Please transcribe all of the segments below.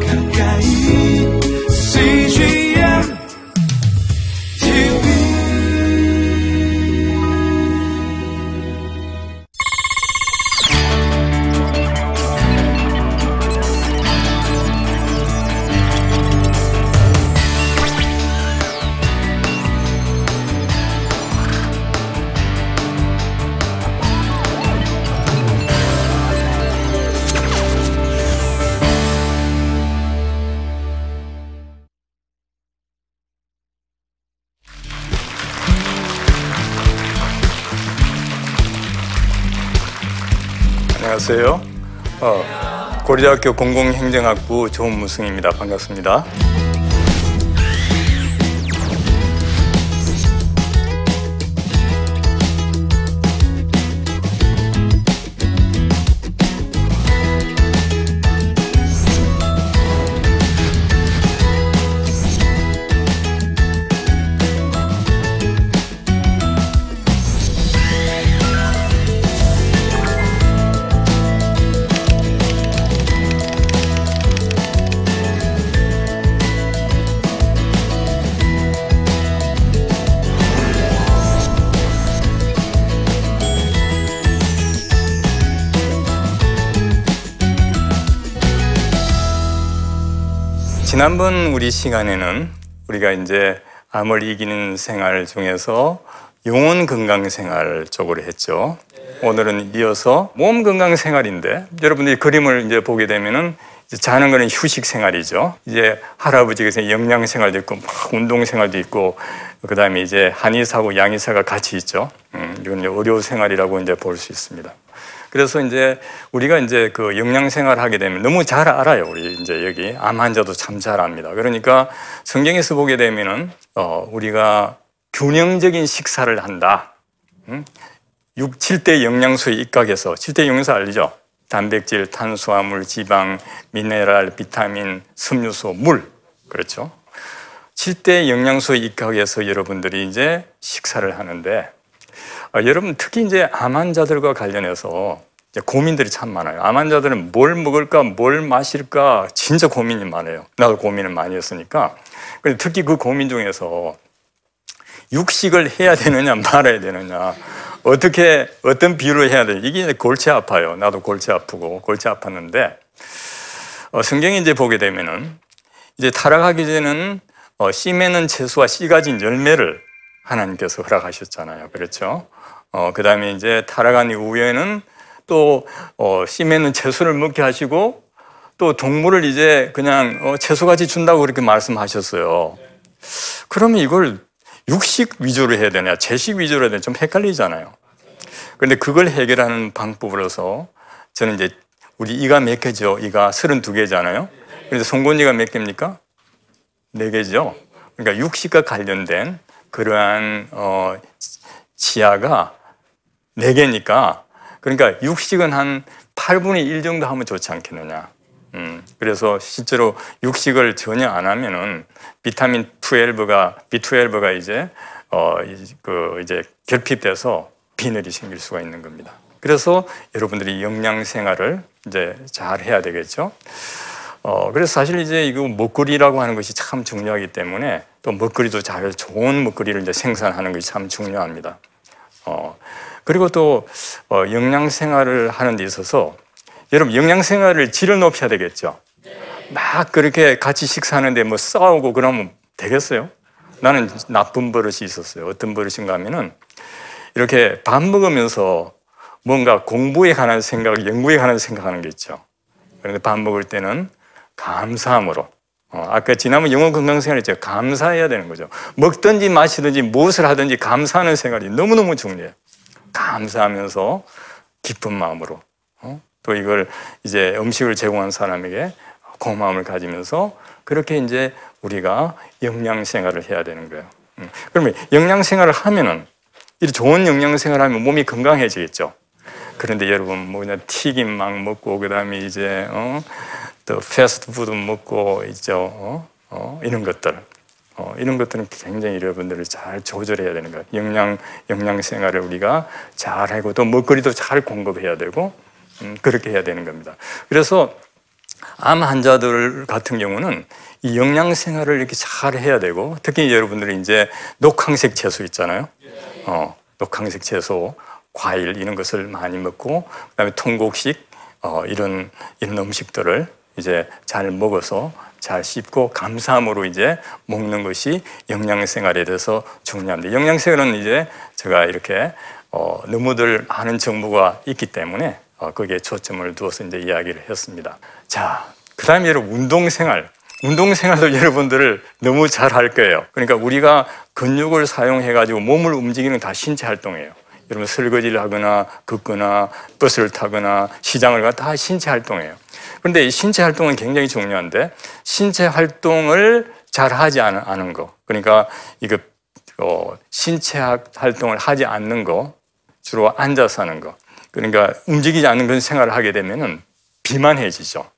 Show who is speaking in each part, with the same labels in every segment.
Speaker 1: 가까
Speaker 2: 어, 고려대학교 공공행정학부 조문승입니다. 반갑습니다. 지난번 우리 시간에는 우리가 이제 암을 이기는 생활 중에서 영혼 건강 생활 쪽으로 했죠. 오늘은 이어서 몸 건강 생활인데 여러분들이 그림을 이제 보게 되면은 이제 자는 거는 휴식 생활이죠. 이제 할아버지께서 영양 생활도 있고 막 운동 생활도 있고 그다음에 이제 한의사고 양의사가 같이 있죠. 음, 이건 의료 생활이라고 이제 볼 수 있습니다. 그래서 이제 우리가 이제 그 영양 생활 하게 되면 너무 잘 알아요. 우리 이제 여기 암 환자도 참 잘 압니다. 그러니까 성경에서 보게 되면은 어 우리가 균형적인 식사를 한다. 음? 6, 7대 영양소에 입각해서 7대 영양소 알죠? 단백질, 탄수화물, 지방, 미네랄, 비타민, 섬유소, 물. 그렇죠? 7대 영양소에 입각해서 여러분들이 이제 식사를 하는데 아, 여러분 특히 이제 암 환자들과 관련해서 고민들이 참 많아요. 암 환자들은 뭘 먹을까, 뭘 마실까 진짜 고민이 많아요. 나도 고민을 많이 했으니까. 근데 특히 그 고민 중에서 육식을 해야 되느냐 말아야 되느냐 어떻게 어떤 비율로 해야 되냐 이게 골치 아파요. 나도 골치 아프고 골치 아팠는데 어, 성경에 이제 보게 되면은 이제 타락하기 전에는 어, 씨 맺는 채소와 씨 가진 열매를 하나님께서 허락하셨잖아요. 그렇죠? 어, 그 다음에 이제 타락한 이후에는 또, 어, 씨 맺는 채소를 먹게 하시고 또 동물을 이제 그냥 어, 채소같이 준다고 그렇게 말씀하셨어요. 그러면 이걸 육식 위주로 해야 되냐, 채식 위주로 해야 되냐, 좀 헷갈리잖아요. 그런데 그걸 해결하는 방법으로서 저는 이제 우리 이가 몇 개죠? 이가 32개잖아요. 그래서 송곳니가 몇 개입니까? 네 개죠. 그러니까 육식과 관련된 그러한 어, 치아가 네 개니까 그러니까 육식은 한 8분의 1 정도 하면 좋지 않겠느냐. 음, 그래서 실제로 육식을 전혀 안 하면은 비타민 12가 B12가 이제 어, 그 이제 결핍돼서 비늘이 생길 수가 있는 겁니다. 그래서 여러분들이 영양 생활을 이제 잘 해야 되겠죠. 어, 그래서 사실 이제 이거 먹거리라고 하는 것이 참 중요하기 때문에 또 먹거리도 잘 좋은 먹거리를 이제 생산하는 것이 참 중요합니다. 어, 그리고 또 어, 영양 생활을 하는 데 있어서 여러분 영양 생활을 질을 높여야 되겠죠. 막 그렇게 같이 식사하는데 뭐 싸우고 그러면 되겠어요? 나는 나쁜 버릇이 있었어요. 어떤 버릇인가 하면은 이렇게 밥 먹으면서 뭔가 공부에 관한 생각, 연구에 관한 생각하는 게 있죠. 그런데 밥 먹을 때는 감사함으로. 어, 아까 지난번 영어 건강생활 했죠. 감사해야 되는 거죠. 먹든지 마시든지 무엇을 하든지 감사하는 생활이 너무너무 중요해요. 감사하면서 기쁜 마음으로. 어? 또 이걸 이제 음식을 제공한 사람에게 고마움을 가지면서 그렇게 이제 우리가 영양 생활을 해야 되는 거예요. 음. 그러면 영양 생활을 하면은 이 좋은 영양 생활을 하면 몸이 건강해지겠죠. 그런데 여러분 뭐 그냥 튀김 막 먹고 그다음에 이제 어? 또 패스트푸드 먹고 있죠. 어? 어? 이런 것들. 어, 이런 것들은 굉장히 여러분들을 잘 조절해야 되는 거예요. 영양 영양 생활을 우리가 잘 하고 또 먹거리도 잘 공급해야 되고 음, 그렇게 해야 되는 겁니다. 그래서 암 환자들 같은 경우는 이 영양 생활을 이렇게 잘 해야 되고 특히 여러분들이 이제 녹황색 채소 있잖아요. 어, 녹황색 채소, 과일 이런 것을 많이 먹고 그 다음에 통곡식 어, 이런 이런 음식들을 이제 잘 먹어서 잘 씹고 감사함으로 이제 먹는 것이 영양 생활에 대해서 중요합니다. 영양 생활은 이제 제가 이렇게 어, 너무들 많은 정보가 있기 때문에 어, 거기에 초점을 두어서 이제 이야기를 했습니다. 자, 그 다음에 여러분 운동 생활. 운동 생활도 여러분들을 너무 잘 할 거예요. 그러니까 우리가 근육을 사용해 가지고 몸을 움직이는 다 신체 활동이에요. 여러분 설거지를 하거나 걷거나 버스를 타거나 시장을 가다 다 신체 활동이에요. 그런데 이 신체 활동은 굉장히 중요한데 신체 활동을 잘 하지 않- 않은 거. 그러니까 이거 어, 신체 활동을 하지 않는 거 주로 앉아서 하는 거. 그러니까 움직이지 않는 그런 생활을 하게 되면은 비만해지죠.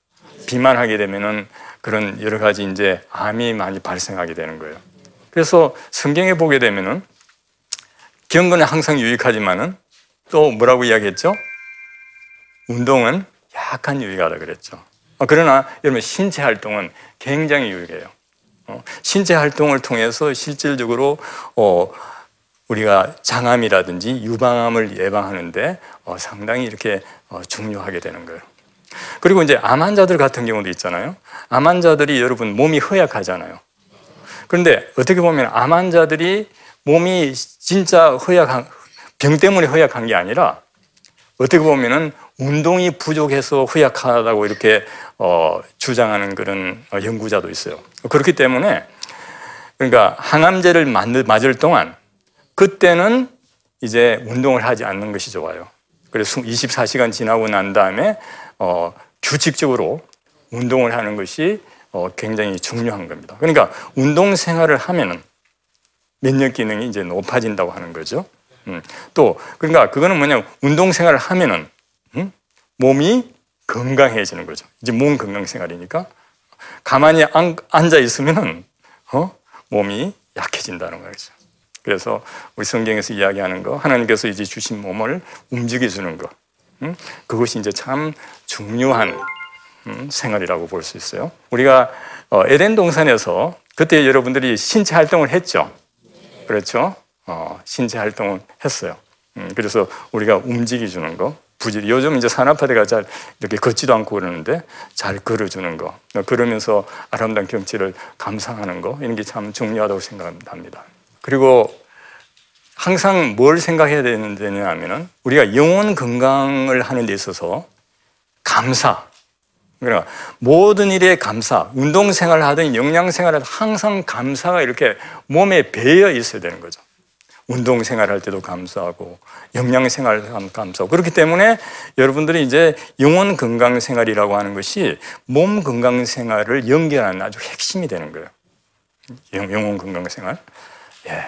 Speaker 2: 비만하게 되면은 그런 여러 가지 이제 암이 많이 발생하게 되는 거예요. 그래서 성경에 보게 되면은 경건은 항상 유익하지만은 또 뭐라고 이야기했죠? 운동은 약간 유익하다 그랬죠. 어, 그러나 여러분 신체 활동은 굉장히 유익해요. 어, 신체 활동을 통해서 실질적으로 어, 우리가 장암이라든지 유방암을 예방하는데 어, 상당히 이렇게 어, 중요하게 되는 거예요. 그리고 이제 암 환자들 같은 경우도 있잖아요. 암 환자들이 여러분 몸이 허약하잖아요. 그런데 어떻게 보면 암 환자들이 몸이 진짜 허약한 병 때문에 허약한 게 아니라 어떻게 보면은 운동이 부족해서 허약하다고 이렇게 어, 주장하는 그런 어, 연구자도 있어요. 그렇기 때문에 그러니까 항암제를 맞- 맞을 동안 그때는 이제 운동을 하지 않는 것이 좋아요. 그래서 24시간 지나고 난 다음에 어, 규칙적으로 운동을 하는 것이 어, 굉장히 중요한 겁니다. 그러니까 운동 생활을 하면은 면역 기능이 이제 높아진다고 하는 거죠. 음. 또 그러니까 그거는 뭐냐 운동 생활을 하면은 음? 몸이 건강해지는 거죠. 이제 몸 건강 생활이니까 가만히 안, 앉아 있으면은 어? 몸이 약해진다는 거죠. 그래서 우리 성경에서 이야기하는 거 하나님께서 이제 주신 몸을 움직여 주는 거 음? 그것이 이제 참 중요한 음, 생활이라고 볼 수 있어요. 우리가 어, 에덴 동산에서 그때 여러분들이 신체 활동을 했죠. 그렇죠? 어, 신체 활동을 했어요. 음, 그래서 우리가 움직여 주는 거, 부지 요즘 이제 산업화돼가 잘 이렇게 걷지도 않고 그러는데 잘 걸어주는 거, 그러면서 아름다운 경치를 감상하는 거 이런 게 참 중요하다고 생각합니다. 그리고 항상 뭘 생각해야 되느냐 하면은 우리가 영혼 건강을 하는 데 있어서 감사. 그러니까 모든 일에 감사, 운동 생활을 하든 영양 생활을 하든 항상 감사가 이렇게 몸에 배어 있어야 되는 거죠. 운동 생활할 때도 감사하고 영양 하면 감사하고 그렇기 때문에 여러분들이 이제 영혼 건강 생활이라고 하는 것이 몸 건강 생활을 연결하는 아주 핵심이 되는 거예요. 영- 영혼 건강 생활. 예.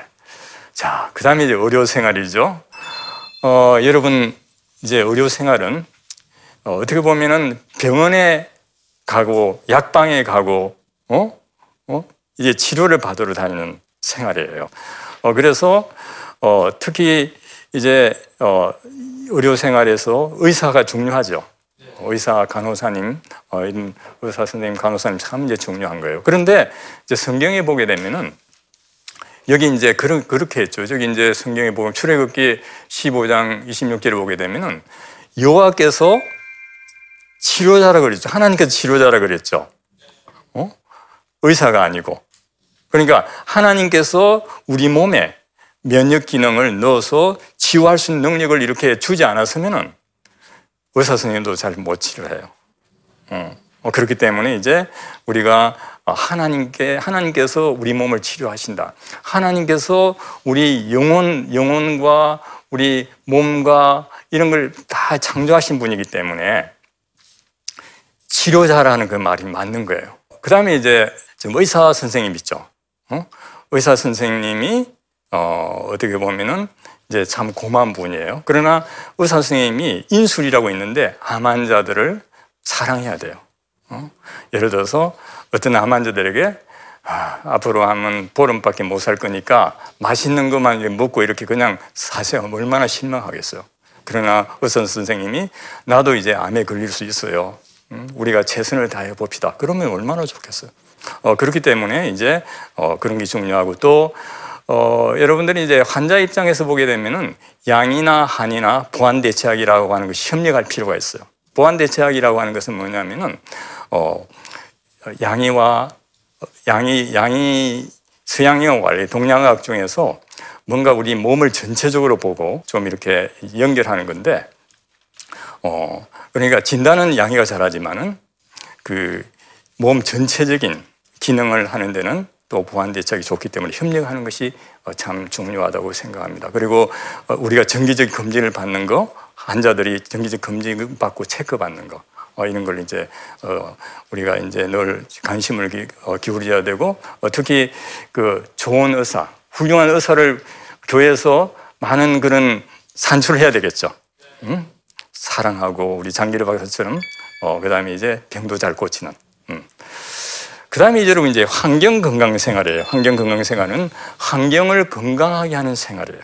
Speaker 2: 자, 그 다음에 이제 의료 생활이죠. 어, 여러분, 이제 의료 생활은 어, 어떻게 보면은 병원에 가고 약방에 가고 어? 어? 이제 치료를 받으러 다니는 생활이에요. 어, 그래서 어, 특히 이제 어, 의료 생활에서 의사가 중요하죠. 의사, 간호사님, 어, 이런 의사 선생님, 간호사님 참 이제 중요한 거예요. 그런데 이제 성경에 보게 되면은 여기 이제 그런 그렇게 했죠. 저기 이제 성경에 보면 출애굽기 15장 26절을 보게 되면은 여호와께서 치료자라 그랬죠. 하나님께서 치료자라 그랬죠. 어? 의사가 아니고. 그러니까 하나님께서 우리 몸에 면역 기능을 넣어서 치유할 수 있는 능력을 이렇게 주지 않았으면은 의사 선생님도 잘 못 치료해요. 어. 어, 그렇기 때문에 이제 우리가 하나님께 하나님께서 우리 몸을 치료하신다. 하나님께서 우리 영혼 영혼과 우리 몸과 이런 걸 다 창조하신 분이기 때문에 치료자라는 그 말이 맞는 거예요. 그 다음에 이제 지금 의사 선생님 있죠. 어? 의사 선생님이 어, 어떻게 보면은 이제 참 고마운 분이에요. 그러나 의사 선생님이 인술이라고 있는데 암 환자들을 사랑해야 돼요. 어? 예를 들어서 어떤 암 환자들에게 아, 앞으로 하면 보름밖에 못 살 거니까 맛있는 것만 먹고 이렇게 그냥 사세요. 얼마나 실망하겠어요. 그러나 의사 선생님이 나도 이제 암에 걸릴 수 있어요. 음, 우리가 최선을 다해 봅시다. 그러면 얼마나 좋겠어요. 어, 그렇기 때문에 이제 어, 그런 게 중요하고 또 어, 여러분들이 이제 환자 입장에서 보게 되면은 양이나 한이나 보완 대체학이라고 하는 것이 협력할 필요가 있어요. 보완 대체학이라고 하는 것은 뭐냐면은 어, 양이와 양이 양이 서양의학 원리 동양의학 중에서 뭔가 우리 몸을 전체적으로 보고 좀 이렇게 연결하는 건데 어 그러니까 진단은 양이가 잘하지만은 그 몸 전체적인 기능을 하는 데는 또 보완 대책이 좋기 때문에 협력하는 것이 어, 참 중요하다고 생각합니다. 그리고 어, 우리가 정기적 검진을 받는 거, 환자들이 정기적 검진 받고 체크 받는 거, 어, 이런 걸 이제 어, 우리가 이제 늘 관심을 기, 어, 기울여야 되고 어, 특히 그 좋은 의사, 훌륭한 의사를 교회에서 많은 그런 산출을 해야 되겠죠. 음? 사랑하고 우리 장기를 박사처럼 어, 그다음에 이제 병도 잘 고치는. 음. 그다음에 이제 여러분 이제 환경 건강 생활이에요. 환경 건강 생활은 환경을 건강하게 하는 생활이에요.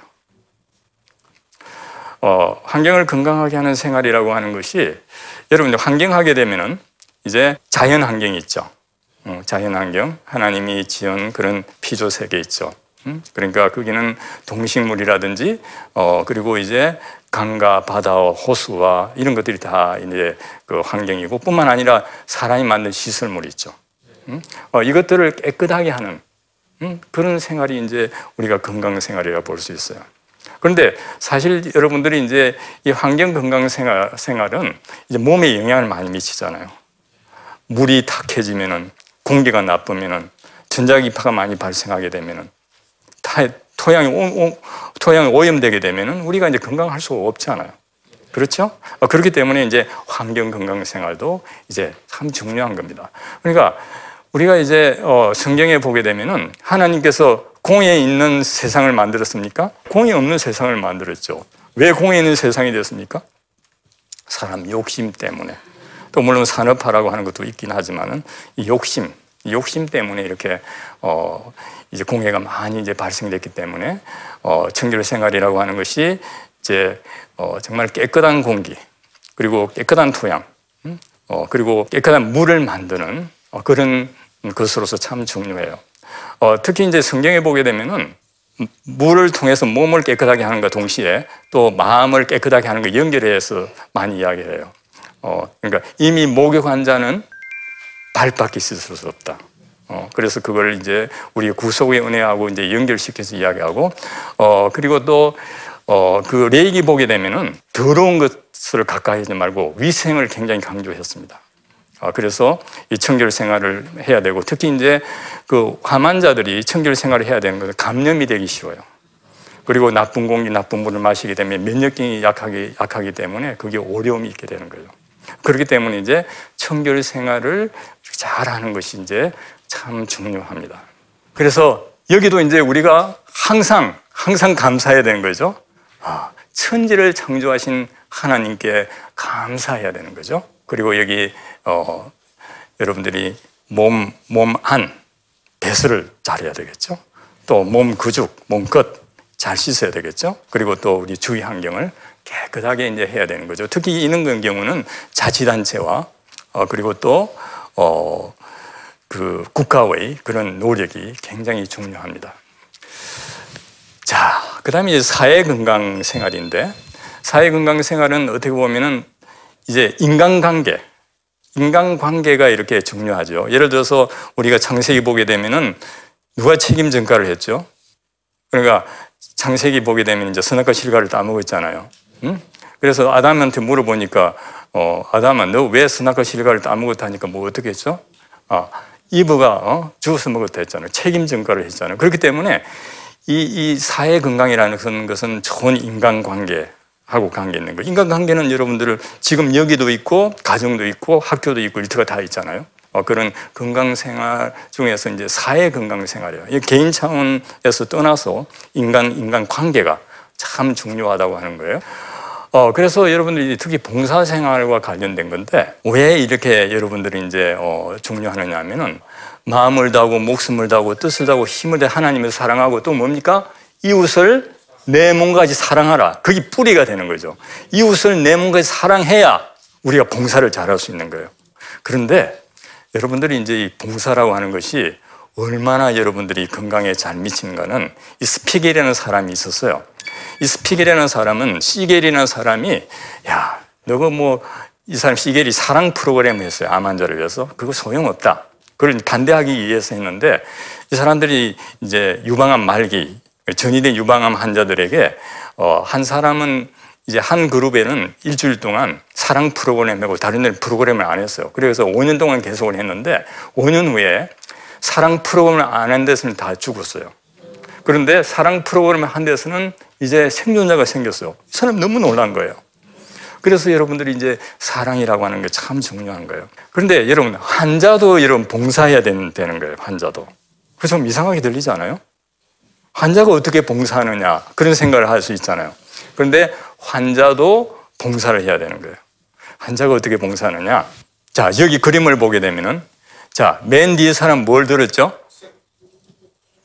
Speaker 2: 어, 환경을 건강하게 하는 생활이라고 하는 것이 여러분들 환경하게 되면은 이제 자연 환경이 있죠. 어, 자연 환경 하나님이 지은 그런 피조 세계 있죠. 음? 그러니까 거기는 동식물이라든지 어 그리고 이제 강과 바다와 호수와 이런 것들이 다 이제 그 환경이고 뿐만 아니라 사람이 만든 시설물이 있죠. 음? 어, 이것들을 깨끗하게 하는 음? 그런 생활이 이제 우리가 건강 생활이라 볼 수 있어요. 그런데 사실 여러분들이 이제 이 환경 건강 생활, 생활은 이제 몸에 영향을 많이 미치잖아요. 물이 탁해지면은 공기가 나쁘면은 전자기파가 많이 발생하게 되면은 타, 토양이 오, 오, 토양이 오염되게 되면은 우리가 이제 건강할 수가 없잖아요. 그렇죠? 어, 그렇기 때문에 이제 환경 건강 생활도 이제 참 중요한 겁니다. 그러니까 우리가 이제 어, 성경에 보게 되면은 하나님께서 공에 있는 세상을 만들었습니까? 공이 없는 세상을 만들었죠. 왜 공에 있는 세상이 됐습니까? 사람 욕심 때문에. 또 물론 산업화라고 하는 것도 있긴 하지만은 이 욕심, 이 욕심 때문에 이렇게 어 이제 공해가 많이 이제 발생됐기 때문에 어 청결 생활이라고 하는 것이 이제 어 정말 깨끗한 공기 그리고 깨끗한 토양 음? 어 그리고 깨끗한 물을 만드는 어 그런 것으로서 참 중요해요. 어 특히 이제 성경에 보게 되면은 물을 통해서 몸을 깨끗하게 하는 것 동시에 또 마음을 깨끗하게 하는 것 연결해서 많이 이야기해요. 어, 그러니까 이미 목욕 환자는 발밖에 있을 수 없다. 어, 그래서 그걸 이제 우리 구속의 은혜하고 이제 연결시켜서 이야기하고, 어, 그리고 또, 어, 그 레이기 보게 되면은 더러운 것을 가까이 하지 말고 위생을 굉장히 강조했습니다. 어, 그래서 이 청결 생활을 해야 되고, 특히 이제 그 환환자들이 청결 생활을 해야 되는 것은 감염이 되기 쉬워요. 그리고 나쁜 공기, 나쁜 물을 마시게 되면 면역력이 약하기, 약하기 때문에 그게 어려움이 있게 되는 거예요. 그렇기 때문에 이제 청결 생활을 잘 하는 것이 이제 참 중요합니다. 그래서 여기도 이제 우리가 항상 항상 감사해야 되는 거죠. 아, 천지를 창조하신 하나님께 감사해야 되는 거죠. 그리고 여기 어, 여러분들이 몸 몸 안 배설을 잘해야 되겠죠. 또몸 그죽, 몸 끝 잘 씻어야 되겠죠. 그리고 또 우리 주위 환경을 깨끗하게 이제 해야 되는 거죠. 특히 이런 경우는 자치단체와 어, 그리고 또 어, 그 국가의 그런 노력이 굉장히 중요합니다. 자, 그 다음에 사회 건강 생활인데, 사회 건강 생활은 어떻게 보면은 이제 인간관계, 인간관계가 이렇게 중요하죠. 예를 들어서 우리가 창세기 보게 되면은 누가 책임 전가를 했죠? 그러니까 창세기 보게 되면 이제 선악과 실과를 따먹었잖아요. 응? 그래서 아담한테 물어보니까 어, 아담아 너 왜 선악과 실과를 따먹었다 하니까 뭐 어떻게 했죠? 아, 이브가 어? 주워서 먹었다 했잖아요. 책임 전가를 했잖아요. 그렇기 때문에 이, 이 사회 건강이라는 것은 좋은 인간관계 하고 관계 있는 거. 인간관계는 여러분들 지금 여기도 있고 가정도 있고 학교도 있고 일터가 다 있잖아요. 어, 그런 건강생활 중에서 이제 사회 건강생활이에요. 개인 차원에서 떠나서 인간 인간 관계가 참 중요하다고 하는 거예요. 어, 그래서 여러분들이 특히 봉사생활과 관련된 건데, 왜 이렇게 여러분들이 이제, 어, 중요하느냐 하면은, 마음을 다하고, 목숨을 다하고, 뜻을 다하고, 힘을 다 하나님을 사랑하고, 또 뭡니까? 이웃을 내 몸까지 사랑하라. 그게 뿌리가 되는 거죠. 이웃을 내 몸까지 사랑해야 우리가 봉사를 잘할 수 있는 거예요. 그런데 여러분들이 이제 이 봉사라고 하는 것이 얼마나 여러분들이 건강에 잘 미치는가는 이 스피겔이라는 사람이 있었어요. 이 스피겔이라는 사람은 시겔이라는 사람이 야, 너가 뭐 이 사람 시겔이 사랑 프로그램을 했어요. 암 환자를 위해서. 그거 소용없다. 그걸 반대하기 위해서 했는데 이 사람들이 이제 유방암 말기 전이된 유방암 환자들에게 어, 한 사람은 이제 한 그룹에는 일주일 동안 사랑 프로그램하고 다른 데는 프로그램을 안 했어요. 그래서 5년 동안 계속을 했는데 5년 후에 사랑 프로그램을 안 한 데서는 다 죽었어요. 그런데 사랑 프로그램을 한 데서는 이제 생존자가 생겼어요. 이 사람 너무 놀란 거예요. 그래서 여러분들이 이제 사랑이라고 하는 게 참 중요한 거예요. 그런데 여러분, 환자도 여러분 봉사해야 되는, 되는 거예요, 환자도. 그래서 좀 이상하게 들리지 않아요? 환자가 어떻게 봉사하느냐, 그런 생각을 할 수 있잖아요. 그런데 환자도 봉사를 해야 되는 거예요. 환자가 어떻게 봉사하느냐? 자, 여기 그림을 보게 되면은, 자, 맨 뒤에 사람 뭘 들었죠?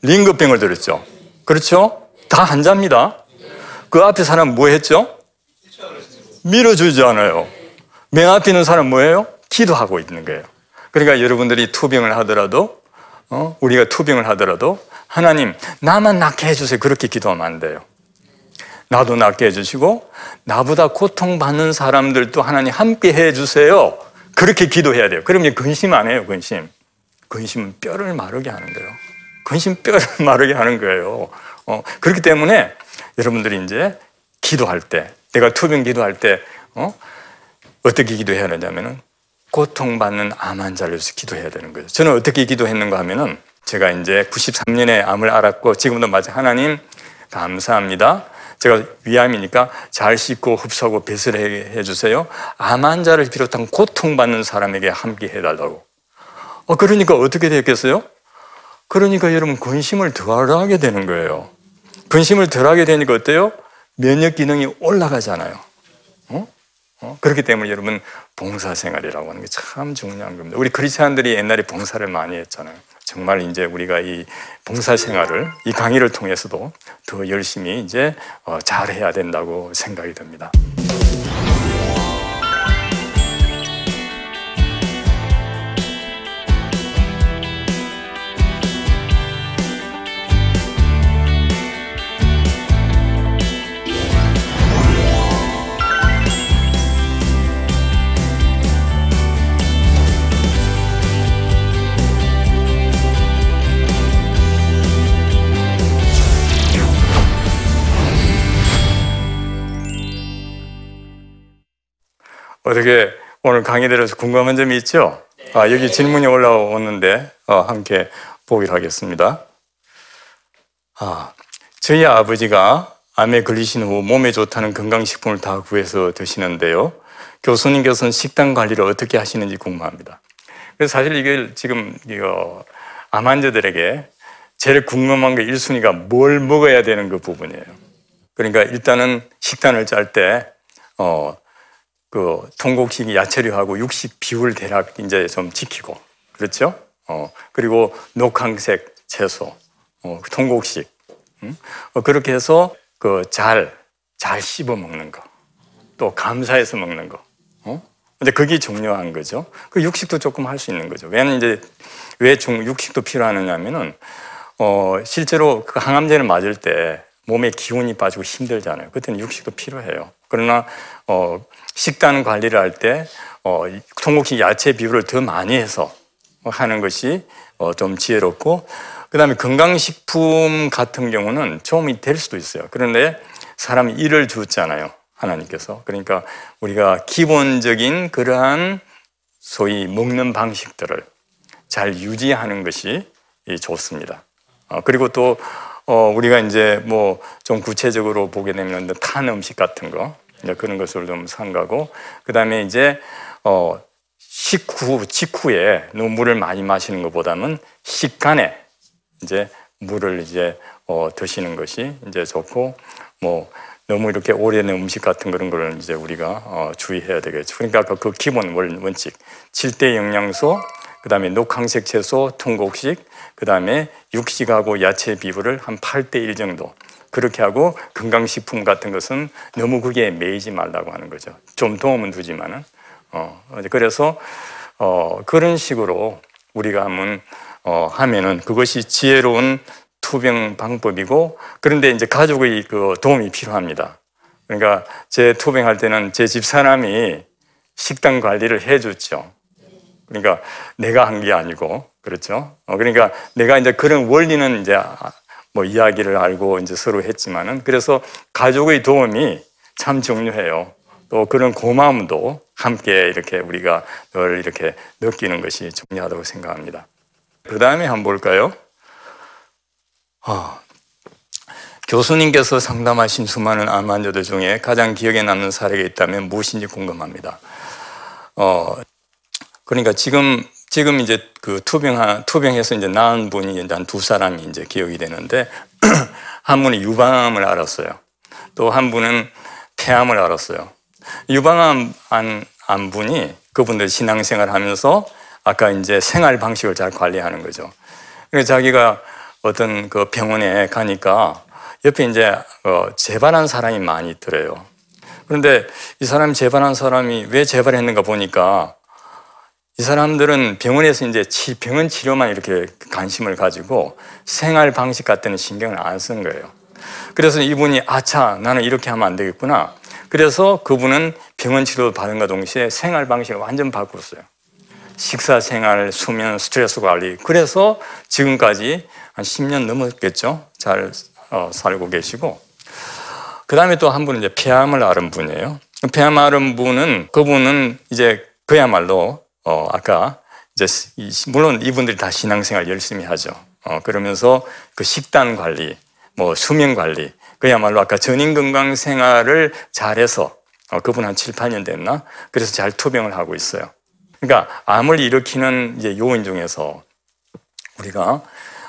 Speaker 2: 링거병을 들었죠. 그렇죠? 다 환자입니다. 그 앞에 사람 뭐 했죠? 밀어주지 않아요. 맨 앞에 있는 사람 뭐예요? 기도하고 있는 거예요. 그러니까 여러분들이 투병을 하더라도, 어? 우리가 투병을 하더라도, 하나님, 나만 낫게 해주세요. 그렇게 기도하면 안 돼요. 나도 낫게 해주시고, 나보다 고통받는 사람들도 하나님 함께 해주세요. 그렇게 기도해야 돼요. 그러면 근심 안 해요, 근심. 근심은 뼈를 마르게 하는 거예요. 근심 뼈를 마르게 하는 거예요. 어, 그렇기 때문에 여러분들이 이제 기도할 때, 내가 투병 기도할 때, 어? 어떻게 기도해야 하느냐면은 고통받는 암 환자를 위해서 기도해야 되는 거예요. 저는 어떻게 기도했는가 하면은 제가 이제 93년에 암을 알았고 지금도 마찬 하나님 감사합니다. 제가 위암이니까 잘 씻고 흡수하고 배설해 해 주세요. 암 환자를 비롯한 고통받는 사람에게 함께 해달라고. 어, 그러니까 어떻게 됐겠어요? 그러니까 여러분 근심을 덜 하게 되는 거예요. 근심을 덜 하게 되니까 어때요? 면역 기능이 올라가잖아요. 어? 어? 그렇기 때문에 여러분 봉사 생활이라고 하는 게 참 중요한 겁니다. 우리 크리스천들이 옛날에 봉사를 많이 했잖아요. 정말 이제 우리가 이 봉사 생활을 이 강의를 통해서도 더 열심히 이제 어, 잘해야 된다고 생각이 듭니다. 어떻게 오늘 강의 들어서 궁금한 점이 있죠? 아, 여기 질문이 올라오는데 어, 함께 보기로 하겠습니다. 아, 저희 아버지가 암에 걸리신 후 몸에 좋다는 건강식품을 다 구해서 드시는데요. 교수님께서는 식단 관리를 어떻게 하시는지 궁금합니다. 그래서 사실 이걸 지금 이거 암 환자들에게 제일 궁금한 게 1순위가 뭘 먹어야 되는 그 부분이에요. 그러니까 일단은 식단을 짤 때, 어, 그 통곡식 야채류하고 육식 비율 대략 이제 좀 지키고 그렇죠? 어 그리고 녹황색 채소, 어, 통곡식 음? 어, 그렇게 해서 그 잘 잘 씹어 먹는 거, 또 감사해서 먹는 거. 어? 근데 그게 중요한 거죠. 그 육식도 조금 할 수 있는 거죠. 왜냐면 이제 왜 중, 육식도 필요하느냐면은 어 실제로 그 항암제를 맞을 때 몸에 기운이 빠지고 힘들잖아요. 그때는 육식도 필요해요. 그러나 어 식단 관리를 할때 어, 통곡식 야채 비율을 더 많이 해서 하는 것이 어, 좀 지혜롭고 그다음에 건강식품 같은 경우는 도움이 될 수도 있어요. 그런데 사람이 일을 주잖아요. 하나님께서. 그러니까 우리가 기본적인 그러한 소위 먹는 방식들을 잘 유지하는 것이 좋습니다. 어, 그리고 또 어, 우리가 이제 뭐 좀 구체적으로 보게 되면 탄 음식 같은 거 그런 것을 좀 삼가고 그 다음에 이제 어, 식후 직후에 물을 많이 마시는 것보다는 식간에 이제 물을 이제 어, 드시는 것이 이제 좋고 뭐 너무 이렇게 오래된 음식 같은 그런 거를 이제 우리가 어, 주의해야 되겠죠. 그러니까 그, 그 기본 원칙 7대 영양소 그 다음에 녹황색 채소, 통곡식, 그 다음에 육식하고 야채 비율을 한 8대 1 정도. 그렇게 하고 건강식품 같은 것은 너무 그게 매이지 말라고 하는 거죠. 좀 도움은 주지만은. 어, 그래서 어, 그런 식으로 우리가 하면 어, 하면은 그것이 지혜로운 투병 방법이고 그런데 이제 가족의 그 도움이 필요합니다. 그러니까 제 투병할 때는 제 집 사람이 식단 관리를 해줬죠. 그러니까 내가 한 게 아니고 그렇죠. 어, 그러니까 내가 이제 그런 원리는 이제 뭐 이야기를 알고 이제 서로 했지만은 그래서 가족의 도움이 참 중요해요. 또 그런 고마움도 함께 이렇게 우리가 늘 이렇게 느끼는 것이 중요하다고 생각합니다. 그 다음에 한번 볼까요? 아, 교수님께서 상담하신 수많은 암 환자들 중에 가장 기억에 남는 사례가 있다면 무엇인지 궁금합니다. 어, 그러니까 지금 지금 이제 그 투병 투병해서 이제 나은 분이 이제 한 두 사람이 이제 기억이 되는데 한 분이 유방암을 알았어요. 또 한 분은 폐암을 알았어요. 유방암 안, 안 분이 그분들 신앙생활 하면서 아까 이제 생활 방식을 잘 관리하는 거죠. 그래서 자기가 어떤 그 병원에 가니까 옆에 이제 어 재발한 사람이 많이 있더래요. 그런데 이 사람 재발한 사람이 왜 재발했는가 보니까 이 사람들은 병원에서 이제 병원 치료만 이렇게 관심을 가지고 생활 방식 같은 신경을 안 쓴 거예요. 그래서 이분이 아차 나는 이렇게 하면 안 되겠구나. 그래서 그분은 병원 치료 받은과 동시에 생활 방식을 완전 바꿨어요. 식사 생활, 수면, 스트레스 관리. 그래서 지금까지 한 10년 넘었겠죠. 잘 어, 살고 계시고. 그 다음에 또 한 분은 이제 폐암을 앓은 분이에요. 폐암 앓은 분은 그분은 이제 그야말로 어, 아까 이제 물론 이분들이 다 신앙생활 열심히 하죠. 어, 그러면서 그 식단 관리, 뭐 수면 관리, 그야말로 아까 전인 건강 생활을 잘해서 어, 그분 한 7, 8년 됐나? 그래서 잘 투병을 하고 있어요. 그러니까 암을 일으키는 이제 요인 중에서 우리가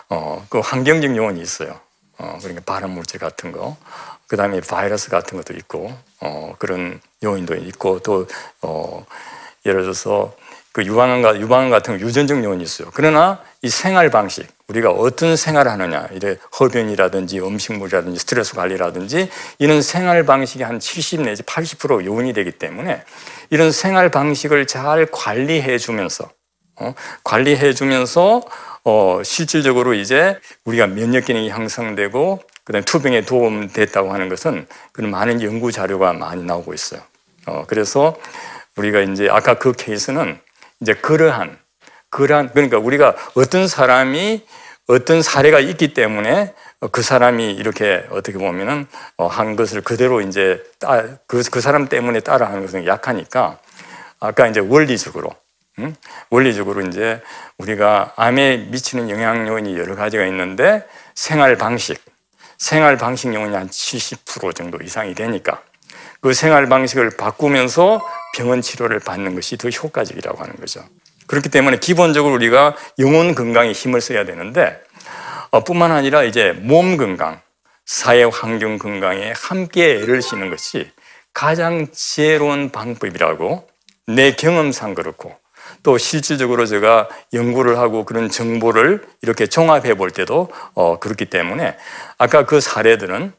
Speaker 2: 어, 그 환경적 요인이 있어요. 어, 그러니까 발암 물질 같은 거, 그 다음에 바이러스 같은 것도 있고, 어, 그런 요인도 있고, 또, 어, 예를 들어서 그 유방암, 유방암 같은 거 유전적 요인이 있어요. 그러나 이 생활 방식, 우리가 어떤 생활을 하느냐, 이래 흡연이라든지 음식물이라든지 스트레스 관리라든지 이런 생활 방식이 한 70 내지 80% 요인이 되기 때문에 이런 생활 방식을 잘 관리해 주면서, 어, 관리해 주면서 어, 실질적으로 이제 우리가 면역 기능이 향상되고 그다음에 투병에 도움됐다고 하는 것은 그런 많은 연구 자료가 많이 나오고 있어요. 어, 그래서 우리가 이제 아까 그 케이스는 이제 그러한 그러한 그러니까 우리가 어떤 사람이 어떤 사례가 있기 때문에 그 사람이 이렇게 어떻게 보면은 어, 한 것을 그대로 이제 그, 그 사람 때문에 따라하는 것은 약하니까 아까 이제 원리적으로 음? 원리적으로 이제 우리가 암에 미치는 영향 요인이 여러 가지가 있는데 생활 방식, 생활 방식 요인이 한 70% 정도 이상이 되니까 그 생활 방식을 바꾸면서 병원 치료를 받는 것이 더 효과적이라고 하는 거죠. 그렇기 때문에 기본적으로 우리가 영혼 건강에 힘을 써야 되는데 어, 뿐만 아니라 이제 몸 건강, 사회 환경 건강에 함께 애를 쓰는 것이 가장 지혜로운 방법이라고 내 경험상 그렇고 또 실질적으로 제가 연구를 하고 그런 정보를 이렇게 종합해 볼 때도 어, 그렇기 때문에 아까 그 사례들은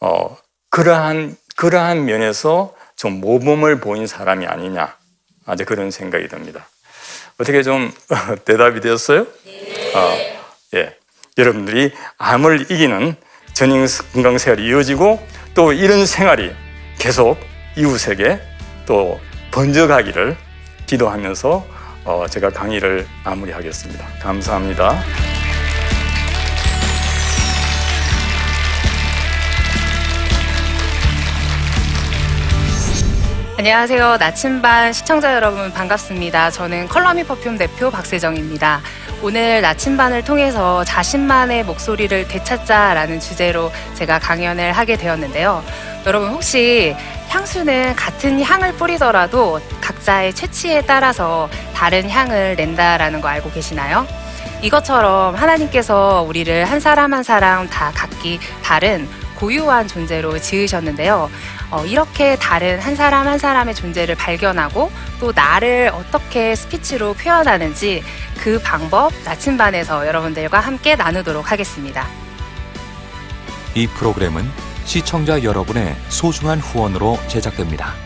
Speaker 2: 어, 그러한 그러한 면에서 좀 모범을 보인 사람이 아니냐 아주 그런 생각이 듭니다. 어떻게 좀 대답이 되었어요? 네. 아, 예. 여러분들이 암을 이기는 전인 건강 생활이 이어지고 또 이런 생활이 계속 이웃에게 또 번져가기를 기도하면서 어, 제가 강의를 마무리하겠습니다. 감사합니다.
Speaker 3: 안녕하세요. 나침반 시청자 여러분 반갑습니다. 저는 컬러미 퍼퓸 대표 박세정입니다. 오늘 나침반을 통해서 자신만의 목소리를 되찾자라는 주제로 제가 강연을 하게 되었는데요. 여러분 혹시 향수는 같은 향을 뿌리더라도 각자의 채취에 따라서 다른 향을 낸다라는 거 알고 계시나요? 이것처럼 하나님께서 우리를 한 사람 한 사람 다 각기 다른 고유한 존재로 지으셨는데요. 어, 이렇게 다른 한 사람 한 사람의 존재를 발견하고 또 나를 어떻게 스피치로 표현하는지 그 방법 나침반에서 여러분들과 함께 나누도록 하겠습니다.
Speaker 4: 이 프로그램은 시청자 여러분의 소중한 후원으로 제작됩니다.